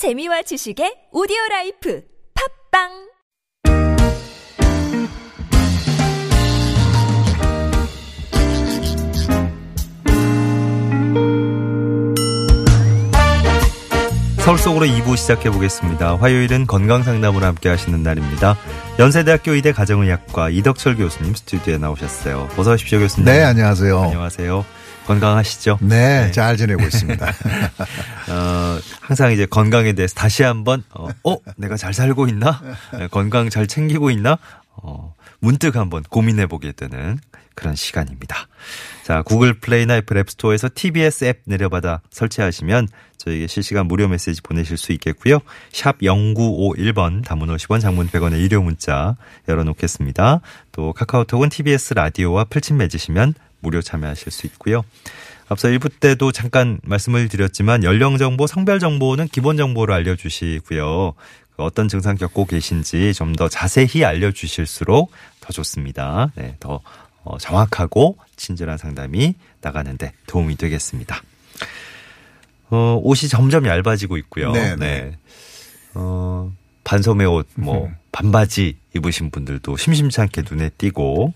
재미와 지식의 오디오 라이프 팟빵 서울 속으로 2부 시작해 보겠습니다. 화요일은 건강 상담으로 함께 하시는 날입니다. 연세대학교 의대 가정의학과 이덕철 교수님 스튜디오에 나오셨어요. 어서 오십시오, 교수님. 네, 안녕하세요. 안녕하세요. 건강하시죠? 네, 잘 지내고 있습니다. 어, 항상 이제 건강에 대해서 다시 한번 어, 어 내가 잘 살고 있나? 네, 건강 잘 챙기고 있나? 어, 문득 한번 고민해 보게 되는 그런 시간입니다. 자, 구글 플레이나 애플 앱스토어에서 TBS 앱 내려받아 설치하시면 저에게 실시간 무료 메시지 보내실 수 있겠고요. 샵 0951번 단문 50원 장문 100원의 유료 문자 열어놓겠습니다. 또 카카오톡은 TBS 라디오와 풀친 맺으시면 무료 참여하실 수 있고요. 앞서 1부 때도 잠깐 말씀을 드렸지만 연령 정보, 성별 정보는 기본 정보로 알려주시고요. 어떤 증상 겪고 계신지 좀 더 자세히 알려주실수록 더 좋습니다. 네, 더 어, 정확하고 친절한 상담이 나가는데 도움이 되겠습니다. 어, 옷이 점점 얇아지고 있고요. 네, 네. 어, 반소매 옷, 뭐, 반바지 입으신 분들도 심심치 않게 눈에 띄고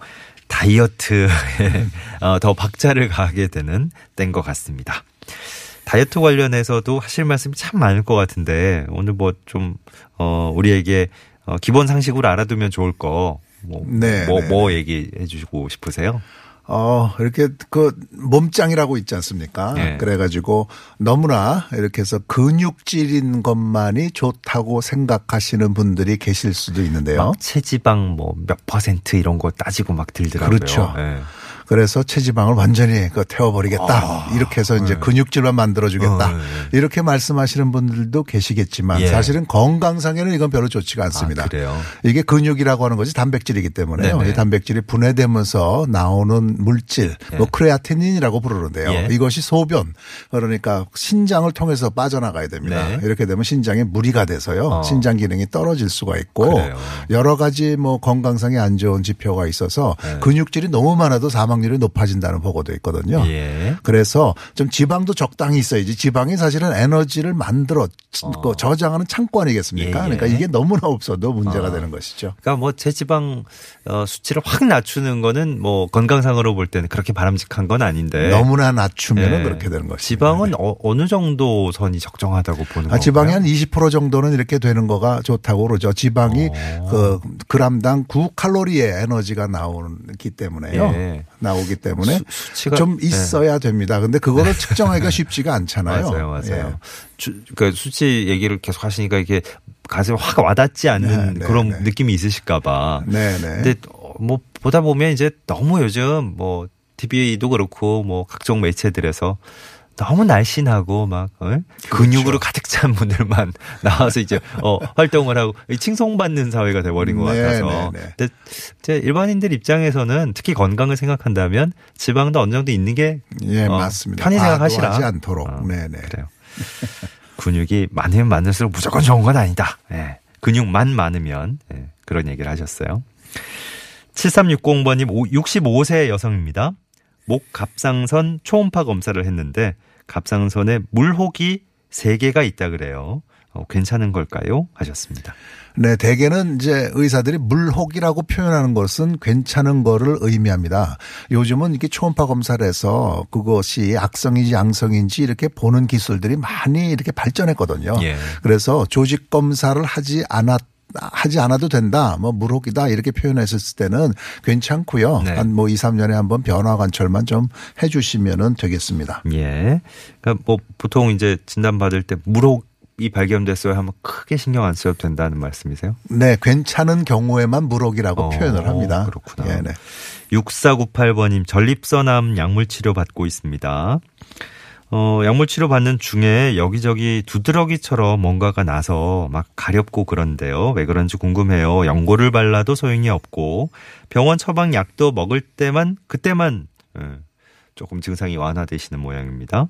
다이어트에 어, 더 박자를 가하게 되는 때인 것 같습니다. 다이어트 관련해서도 하실 말씀이 참 많을 것 같은데 오늘 뭐좀 어, 우리에게 어, 기본 상식으로 알아두면 좋을 거 뭐, 네, 뭐, 네, 뭐 얘기해 주시고 싶으세요? 어, 이렇게 그 몸짱이라고 있지 않습니까? 네. 그래가지고 너무나 이렇게 해서 근육질인 것만이 좋다고 생각하시는 분들이 계실 수도 있는데요. 막 체지방 뭐 몇 퍼센트 이런 거 따지고 막 들더라고요. 그렇죠. 예. 그래서 체지방을 완전히 그 태워버리겠다. 이렇게 해서 이제 근육질만 만들어주겠다. 아, 네. 어, 네. 이렇게 말씀하시는 분들도 계시겠지만 예. 사실은 건강상에는 이건 별로 좋지가 않습니다. 아? 이게 근육이라고 하는 것이 단백질이기 때문에요. 네네. 이 단백질이 분해되면서 나오는 물질, 뭐 크레아티닌이라고 부르는데요. 예. 이것이 소변 그러니까 신장을 통해서 빠져나가야 됩니다. 네. 이렇게 되면 신장에 무리가 돼서요. 어. 신장 기능이 떨어질 수가 있고 그래요. 여러 가지 뭐 건강상에 안 좋은 지표가 있어서 네. 근육질이 너무 많아도 사망 률이 높아진다는 보고도 있거든요. 예. 그래서 좀 지방도 적당히 있어야지. 지방이 사실은 에너지를 만들어 그 저장하는 창고 아니겠습니까? 예, 예. 그러니까 이게 너무나 없어도 문제가 아. 되는 것이죠. 그러니까 뭐 체지방 어, 수치를 확 낮추는 거는 뭐 건강상으로 볼 때는 그렇게 바람직한 건 아닌데 너무나 낮추면 예. 은 그렇게 되는 것이죠. 지방은 어, 어느 정도 선이 적정하다고 보는 아, 건가요? 지방이 한 20% 정도는 이렇게 되는 거가 좋다고 그러죠. 지방이 어. 그 그람당 9칼로리의 에너지가 나오기 때문에요. 예. 나오기 때문에 수- 좀 예. 있어야 됩니다. 근데 그거를 측정하기가 쉽지가 않잖아요. 맞아요, 맞아요. 예. 주, 그 수치 얘기를 계속 하시니까 이게 가슴에 확 와닿지 않는 네, 네, 그런 네. 느낌이 있으실까봐. 네, 네. 근데 어, 뭐 보다 보면 이제 너무 요즘 뭐 TV도 그렇고 뭐 각종 매체들에서 너무 날씬하고 막 어? 근육으로 가득 찬 분들만 나와서 이제 어 활동을 하고 칭송받는 사회가 돼버린 것 네, 같아서. 네, 네. 근데 이제 일반인들 입장에서는 특히 건강을 생각한다면 지방도 어느 정도 있는 게 예, 어, 맞습니다. 편히 생각하시라. 과도하지 않도록. 어, 네, 네. 그래요. 근육이 많으면 많을수록 무조건 좋은 건 아니다. 예. 근육만 많으면 예. 그런 얘기를 하셨어요. 7360번님 65세 여성입니다. 목 갑상선 초음파 검사를 했는데 갑상선에 물혹이 3개가 있다 그래요. 어, 괜찮은 걸까요? 하셨습니다. 네, 대개는 이제 의사들이 물혹이라고 표현하는 것은 괜찮은 거를 의미합니다. 요즘은 이렇게 초음파 검사를 해서 그것이 악성인지 양성인지 이렇게 보는 기술들이 많이 이렇게 발전했거든요. 예. 그래서 조직 검사를 하지 않았 하지 않아도 된다. 뭐 물혹이다. 이렇게 표현했을 때는 괜찮고요. 네. 한뭐 2, 3년에 한번 변화 관찰만 좀 해 주시면은 되겠습니다. 예. 그러니까 뭐 보통 이제 진단 받을 때 물혹이 발견됐어요 하면 크게 신경 안 써도 된다는 말씀이세요? 네, 괜찮은 경우에만 물혹이라고 어, 표현을 합니다. 그렇구나. 예, 네. 6498번님 전립선암 약물 치료 받고 있습니다. 어, 약물 치료 받는 중에 여기저기 두드러기처럼 뭔가가 나서 막 가렵고 그런데요. 왜 그런지 궁금해요. 연고를 발라도 소용이 없고 병원 처방 약도 먹을 때만 그때만 예, 조금 증상이 완화되시는 모양입니다.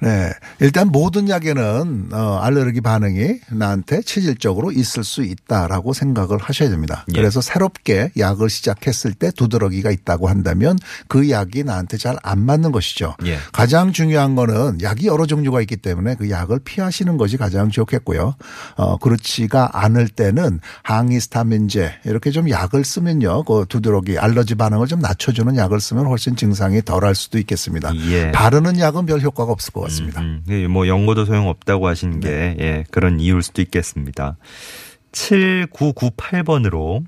네. 일단 모든 약에는 어, 알레르기 반응이 나한테 체질적으로 있을 수 있다라고 생각을 하셔야 됩니다. 예. 그래서 새롭게 약을 시작했을 때 두드러기가 있다고 한다면 그 약이 나한테 잘 안 맞는 것이죠. 예. 가장 중요한 거는 약이 여러 종류가 있기 때문에 그 약을 피하시는 것이 가장 좋겠고요. 어, 그렇지가 않을 때는 항히스타민제 이렇게 좀 약을 쓰면요. 그 두드러기 알러지 반응을 좀 낮춰주는 약을 쓰면 훨씬 증상이 덜할 수도 있겠습니다. 예. 바르는 약은 별 효과가 없을 것 같습니다. 음, 예, 뭐 연고도 소용없다고 하신 게 예, 그런 이유일 수도 있겠습니다. 7998번으로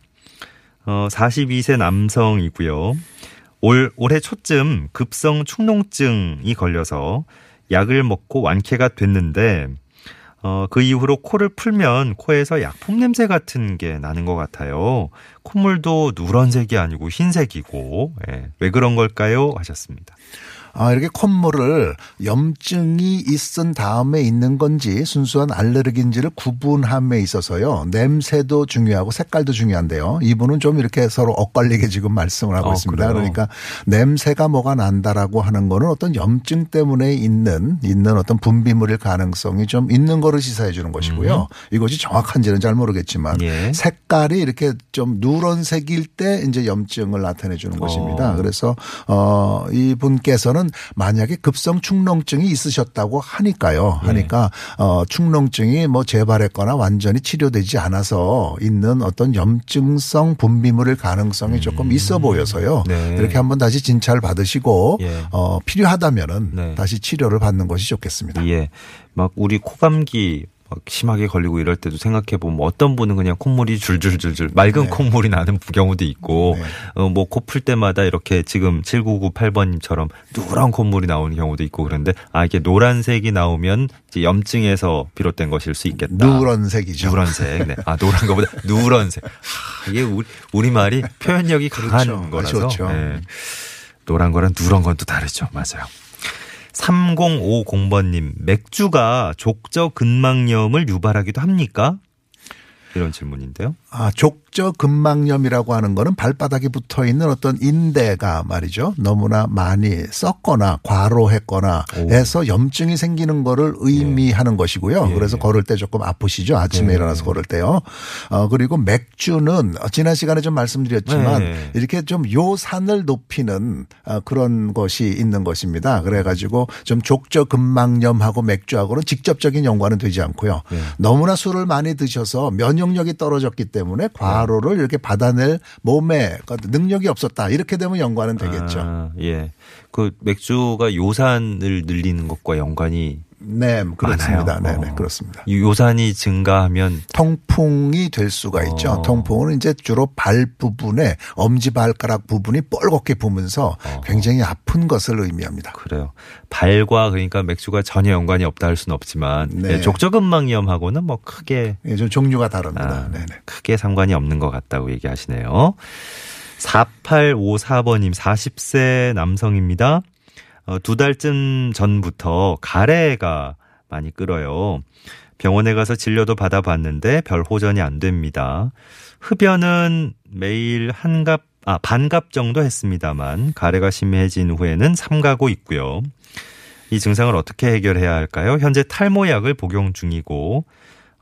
어 42세 남성이고요. 올 올해 초쯤 급성 축농증이 걸려서 약을 먹고 완쾌가 됐는데 어, 그 이후로 코를 풀면 코에서 약품 냄새 같은 게 나는 것 같아요. 콧물도 누런색이 아니고 흰색이고, 예, 왜 그런 걸까요? 하셨습니다. 아, 이렇게 콧물을 염증이 있은 다음에 있는 건지 순수한 알레르기인지를 구분함에 있어서요. 냄새도 중요하고 색깔도 중요한데요. 이분은 좀 이렇게 서로 엇갈리게 지금 말씀을 하고 아, 있습니다. 그래요? 그러니까 냄새가 뭐가 난다라고 하는 거는 어떤 염증 때문에 있는 있는 어떤 분비물일 가능성이 좀 있는 거를 시사해 주는 것이고요. 이것이 정확한지는 잘 모르겠지만 예. 색깔이 이렇게 좀 누런색일 때 이제 염증을 나타내 주는 것입니다. 어. 그래서 어 이분께서는 만약에 급성 축농증이 있으셨다고 하니까요. 예. 하니까 어 축농증이 뭐 재발했거나 완전히 치료되지 않아서 있는 어떤 염증성 분비물일 가능성이 조금 있어 보여서요. 음. 네. 이렇게 한번 다시 진찰 받으시고 예. 어 필요하다면은 네. 다시 치료를 받는 것이 좋겠습니다. 예. 막 우리 코감기 막 심하게 걸리고 이럴 때도 생각해 보면 어떤 분은 그냥 콧물이 줄줄줄줄 맑은 콧물이 나는 경우도 있고 네. 어 뭐 코 풀 때마다 이렇게 지금 7998번님처럼 누런 콧물이 나오는 경우도 있고 그런데 아 이게 노란색이 나오면 이제 염증에서 비롯된 것일 수 있겠다. 누런색이죠. 누런색. 네. 아, 노란 거보다 누런색. 하, 이게 우리, 우리 말이 표현력이 강한 그렇죠. 거라서. 그렇죠. 네. 노란 거랑 누런 건 또 다르죠. 맞아요. 3050번님, 맥주가 족저 근막염을 유발하기도 합니까? 이런 질문인데요. 아, 족저 근막염이라고 하는 거는 발바닥에 붙어 있는 어떤 인대가 말이죠. 너무나 많이 썩거나 과로했거나 오. 해서 염증이 생기는 거를 의미하는 것이고요. 예. 그래서 걸을 때 조금 아프시죠. 아침에 네. 일어나서 걸을 때요. 어, 그리고 맥주는 지난 시간에 좀 말씀드렸지만 네. 이렇게 좀 요산을 높이는 어, 그런 것이 있는 것입니다. 그래 가지고 좀 족저 근막염하고 맥주하고는 직접적인 연관은 되지 않고요. 네. 너무나 술을 많이 드셔서 면역 력이 떨어졌기 때문에 과로를 이렇게 받아낼 몸에 그 능력이 없었다. 이렇게 되면 연관은 되겠죠. 아, 예. 그 맥주가 요산을 늘리는 것과 연관이 네, 그렇습니다. 네, 네, 어. 그렇습니다. 이 요산이 증가하면 통풍이 될 수가 있죠. 어. 통풍은 이제 주로 발 부분에 엄지 발가락 부분이 뻘겋게 부면서 어. 굉장히 아픈 것을 의미합니다. 그래요. 발과 그러니까 맥주가 전혀 연관이 없다 할 수는 없지만 네. 예, 족저근막염하고는 뭐 크게 예, 좀 종류가 다릅니다. 아, 네, 네. 크게 상관이 없는 것 같다고 얘기하시네요. 4854번님 40세 남성입니다. 어, 두 달쯤 전부터 가래가 많이 끓어요. 병원에 가서 진료도 받아봤는데 별 호전이 안 됩니다. 흡연은 매일 한갑, 아, 반갑 정도 했습니다만 가래가 심해진 후에는 삼가고 있고요. 이 증상을 어떻게 해결해야 할까요? 현재 탈모약을 복용 중이고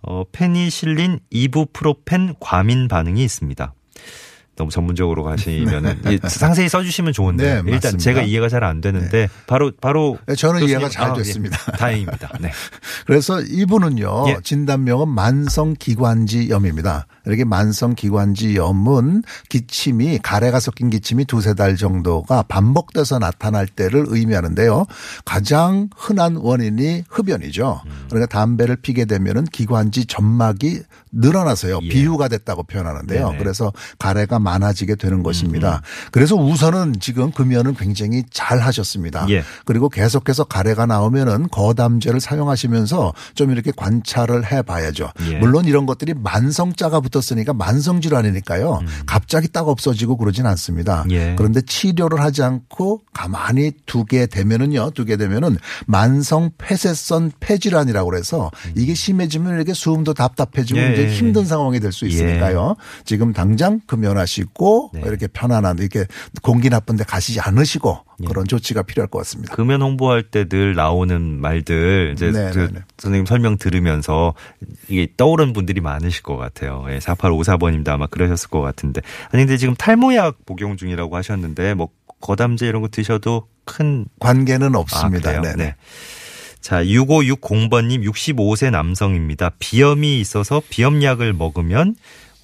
어, 페니실린 이부프로펜 과민 반응이 있습니다. 너무 전문적으로 가시면은 예, 상세히 써주시면 좋은데 네, 일단 맞습니다. 제가 이해가 잘 안 되는데 바로 바로 네, 저는 교수님, 이해가 잘 아, 예. 됐습니다. 다행입니다. 네. 그래서 이분은요 예. 진단명은 만성기관지염입니다. 이렇게 만성기관지염은 기침이 가래가 섞인 기침이 두세 달 정도가 반복돼서 나타날 때를 의미하는데요. 가장 흔한 원인이 흡연이죠. 음. 그러니까 담배를 피게 되면은 기관지 점막이 늘어나서요 예. 비유가 됐다고 표현하는데요. 네네. 음, 그래서 가래가 많아지게 되는 것입니다. 그래서 우선은 지금 금연은 굉장히 잘 하셨습니다. 예. 그리고 계속해서 가래가 나오면은 거담제를 사용하시면서 좀 이렇게 관찰을 해 봐야죠. 예. 물론 이런 것들이 만성자가 붙었으니까 만성 질환이니까요. 갑자기 딱 없어지고 그러진 않습니다. 음. 예. 그런데 치료를 하지 않고 가만히 두게 되면은요. 두게 되면은 만성 폐쇄성 폐질환이라고 그래서 이게 심해지면 이렇게 숨도 답답해지고 음. 예, 이제 예. 힘든 상황이 될 수 있으니까요. 지금 당장 금연하시 고 가시고 네. 이렇게 편안한 이렇게 공기 나쁜데 가시지 않으시고 예. 그런 조치가 필요할 것 같습니다. 금연 홍보할 때 늘 나오는 말들 이제 네, 그 네, 네. 선생님 설명 들으면서 이게 떠오르는 분들이 많으실 것 같아요. 예, 4854번님도 아마 그러셨을 것 같은데. 아니 근데 지금 탈모약 복용 중이라고 하셨는데 뭐 거담제 이런 거 드셔도 큰 관계는 아, 없습니다. 네네. 네. 자, 6560번님 65세 남성입니다. 비염이 있어서 비염약을 먹으면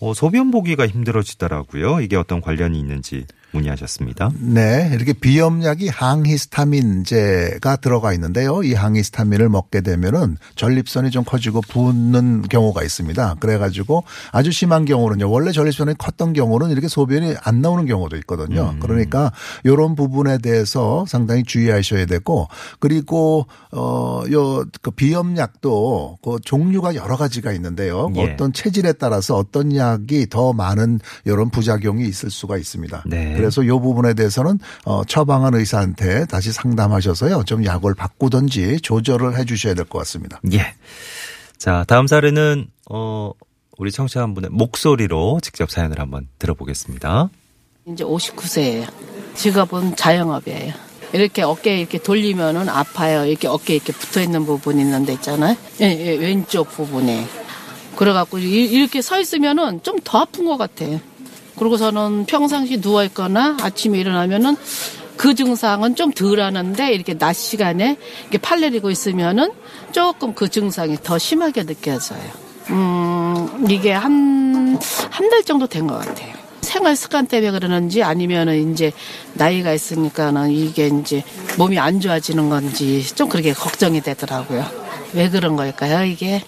어, 소변 보기가 힘들어지더라고요. 이게 어떤 관련이 있는지 문의하셨습니다. 네, 이렇게 비염약이 항히스타민제가 들어가 있는데요. 이 항히스타민을 먹게 되면은 전립선이 좀 커지고 붓는 경우가 있습니다. 그래가지고 아주 심한 경우는요. 원래 전립선이 컸던 경우는 이렇게 소변이 안 나오는 경우도 있거든요. 그러니까 이런 부분에 대해서 상당히 주의하셔야 되고 그리고 어요 그 비염약도 그 종류가 여러 가지가 있는데요. 예. 어떤 체질에 따라서 어떤 약이 더 많은 이런 부작용이 있을 수가 있습니다. 네. 그래서 이 부분에 대해서는 어, 처방한 의사한테 다시 상담하셔서요. 좀 약을 바꾸든지 조절을 해 주셔야 될 것 같습니다. 예. 자, 다음 사례는 어 우리 청취자 한 분의 목소리로 직접 사연을 한번 들어보겠습니다. 이제 59세예요. 직업은 자영업이에요. 이렇게 어깨 이렇게 돌리면은 아파요. 이렇게 어깨 이렇게 붙어 있는 부분 있는데 있잖아요. 예, 예, 왼쪽 부분에. 그래갖고 이- 이렇게 서 있으면은 좀 더 아픈 것 같아요. 그러고서는 평상시 누워 있거나 아침에 일어나면은 그 증상은 좀 덜 하는데 이렇게 낮 시간에 이렇게 팔 내리고 있으면은 조금 그 증상이 더 심하게 느껴져요. 음, 이게 한, 한 달 정도 된 것 같아요. 생활 습관 때문에 그러는지 아니면은 이제 나이가 있으니까는 이게 이제 몸이 안 좋아지는 건지 좀 그렇게 걱정이 되더라고요. 왜 그런 걸까요, 이게?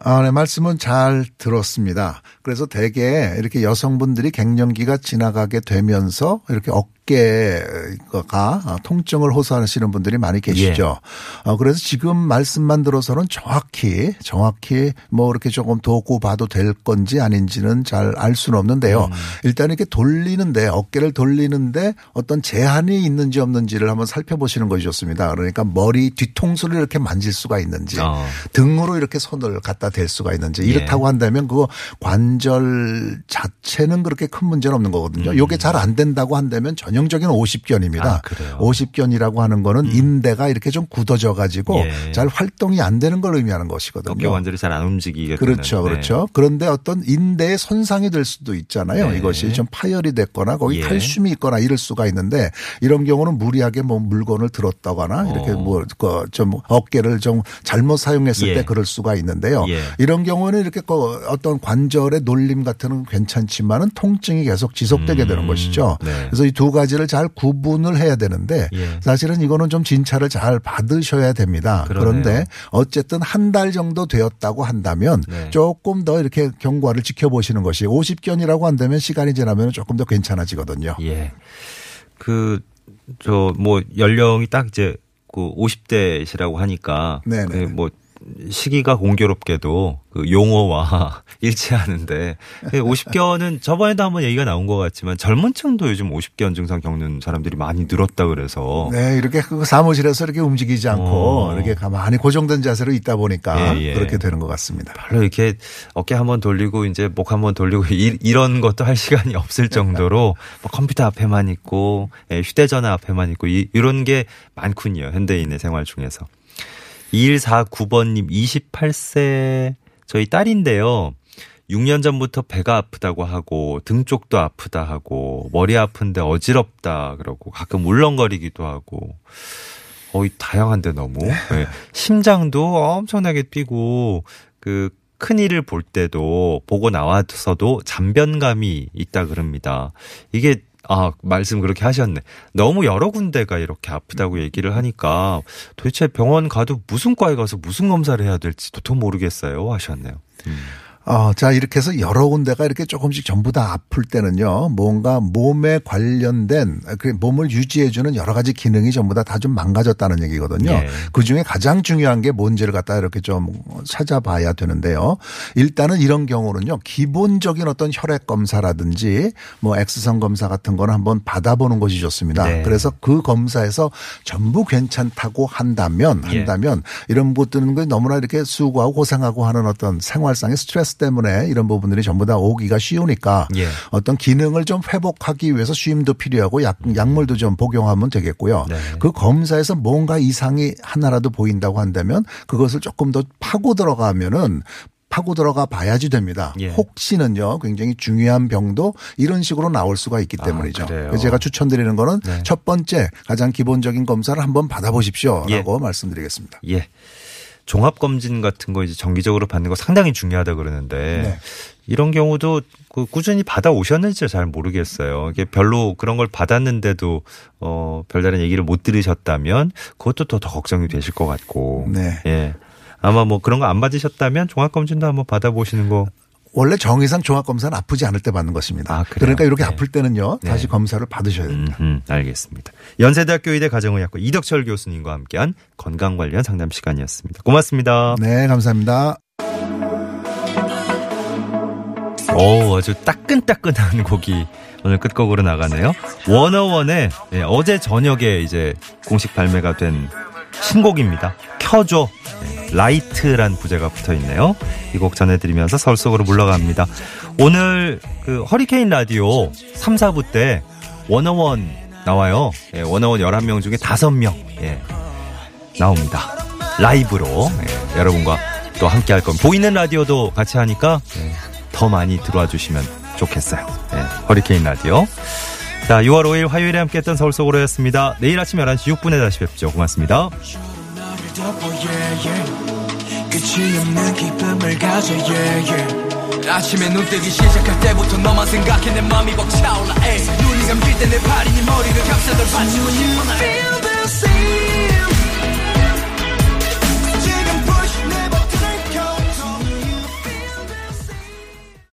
아, 네, 말씀은 잘 들었습니다. 그래서 대개 이렇게 여성분들이 갱년기가 지나가게 되면서 이렇게 어 깨가 통증을 호소하시는 분들이 많이 계시죠. 어, 그래서 지금 말씀만 들어서는 정확히, 정확히 뭐 이렇게 조금 도고 봐도 될 건지 아닌지는 잘 알 수는 없는데요. 일단 이렇게 돌리는데, 어깨를 돌리는데 어떤 제한이 있는지 없는지를 한번 살펴보시는 것이 좋습니다. 그러니까 머리 뒤통수를 이렇게 만질 수가 있는지, 어. 등으로 이렇게 손을 갖다 댈 수가 있는지 이렇다고 한다면 그거 관절 자체는 그렇게 큰 문제는 없는 거거든요. 요게 잘 안 된다고 한다면 전 형적인 50견입니다. 아, 그래요? 50견이라고 하는 거는 인대가 이렇게 좀 굳어져 가지고 예. 잘 활동이 안 되는 걸 의미하는 것이거든요. 어깨 관절이 잘 안 움직이게 그렇죠, 되는, 네. 그렇죠. 그런데 어떤 인대에 손상이 될 수도 있잖아요. 네. 이것이 좀 파열이 됐거나 거기 예. 칼슘이 있거나 이럴 수가 있는데 이런 경우는 무리하게 뭐 물건을 들었다거나 이렇게 어. 뭐좀 어깨를 좀 잘못 사용했을 예. 때 그럴 수가 있는데요. 예. 이런 경우는 이렇게 그 어떤 관절의 놀림 같은 건 괜찮지만은 통증이 계속 지속되게 되는 것이죠. 네. 그래서 이 두 가지 를 잘 구분을 해야 되는데 예. 사실은 이거는 좀 진찰을 잘 받으셔야 됩니다. 그러네요. 그런데 어쨌든 한 달 정도 되었다고 한다면 네. 조금 더 이렇게 경과를 지켜보시는 것이 50견이라고 한다면 시간이 지나면 조금 더 괜찮아지거든요. 예. 그, 저, 뭐, 연령이 딱 이제, 그 50대시라고 하니까. 네네. 그 뭐, 시기가 공교롭게도 그 용어와 일치하는데 50견은 저번에도 한번 얘기가 나온 것 같지만 젊은 층도 요즘 50견 증상 겪는 사람들이 많이 늘었다 그래서 네, 이렇게 그 사무실에서 이렇게 움직이지 않고 어. 이렇게 가만히 고정된 자세로 있다 보니까 예, 예. 그렇게 되는 것 같습니다. 별로 이렇게 어깨 한번 돌리고 이제 목 한번 돌리고 이, 이런 것도 할 시간이 없을 정도로 뭐 컴퓨터 앞에만 있고 예, 휴대전화 앞에만 있고 이, 이런 게 많군요. 현대인의 생활 중에서. 2149번님 28세 저희 딸인데요. 6년 전부터 배가 아프다고 하고 등 쪽도 아프다 하고 머리 아픈데 어지럽다 그러고 가끔 울렁거리기도 하고 거의 다양한데 너무 예. 심장도 엄청나게 뛰고 그 큰일을 볼 때도 보고 나와서도 잔변감이 있다 그럽니다. 이게 아 말씀 그렇게 하셨네. 너무 여러 군데가 이렇게 아프다고 얘기를 하니까 도대체 병원 가도 무슨 과에 가서 무슨 검사를 해야 될지 도통 모르겠어요 하셨네요. 음. 어, 자, 이렇게 해서 여러 군데가 이렇게 조금씩 전부 다 아플 때는요, 뭔가 몸에 관련된, 그 몸을 유지해주는 여러 가지 기능이 전부 다 다 좀 망가졌다는 얘기거든요. 예. 그 중에 가장 중요한 게 뭔지를 갖다 이렇게 좀 찾아봐야 되는데요. 일단은 이런 경우는요, 기본적인 어떤 혈액 검사라든지 뭐 엑스선 검사 같은 거는 한번 받아보는 것이 좋습니다. 네. 그래서 그 검사에서 전부 괜찮다고 한다면, 예. 한다면 이런 것들은 그 너무나 이렇게 수고하고 고생하고 하는 어떤 생활상의 스트레스 때문에 이런 부분들이 전부 다 오기가 쉬우니까 예. 어떤 기능을 좀 회복하기 위해서 쉬임도 필요하고 약, 약물도 좀 복용하면 되겠고요. 네. 그 검사에서 뭔가 이상이 하나라도 보인다고 한다면 그것을 조금 더 파고 들어가면은 파고 들어가 봐야지 됩니다. 예. 혹시는요 굉장히 중요한 병도 이런 식으로 나올 수가 있기 아, 때문이죠. 그래서 제가 추천드리는 거는 네. 첫 번째 가장 기본적인 검사를 한번 받아보십시오라고 예. 말씀드리겠습니다. 예. 종합 검진 같은 거 이제 정기적으로 받는 거 상당히 중요하다 그러는데 네. 이런 경우도 그 꾸준히 받아 오셨는지 잘 모르겠어요. 이게 별로 그런 걸 받았는데도 어 별다른 얘기를 못 들으셨다면 그것도 더, 더 걱정이 되실 것 같고. 네. 예. 아마 뭐 그런 거 안 받으셨다면 종합 검진도 한번 받아보시는 거. 원래 정의상 종합검사는 아프지 않을 때 받는 것입니다. 아? 그러니까 이렇게 네. 아플 때는요 네. 다시 검사를 받으셔야 됩니다. 음, 알겠습니다. 연세대학교 의대 가정의학과 이덕철 교수님과 함께한 건강 관련 상담 시간이었습니다. 고맙습니다. 네, 감사합니다. 오, 아주 따끈따끈한 곡이 오늘 끝곡으로 나가네요. 워너원의 예, 어제 저녁에 이제 공식 발매가 된 신곡입니다. 켜줘. 예, 라이트란 부제가 붙어 있네요. 이 곡 전해드리면서 서울 속으로 물러갑니다. 오늘 그 허리케인 라디오 3, 4부 때 워너원 나와요. 예, 워너원 11명 중에 5명. 예, 나옵니다. 라이브로 예, 여러분과 또 함께 할 겁니다. 보이는 라디오도 같이 하니까 예, 더 많이 들어와 주시면 좋겠어요. 예, 허리케인 라디오. 자, 6월 5일 화요일에 함께했던 서울 속으로였습니다. 내일 아침 11시 6분에 다시 뵙죠. 고맙습니다. 나를 덮어 yeah, yeah. 끝이 없는 기쁨을 가져 yeah, yeah. 아침에 눈 뜨기 시작할 때부터 너만 생각해 내 맘이 벅차올라 에이. 눈이 감길 때 내 팔이 네 머리를 감싸 널 반지고 싶어 나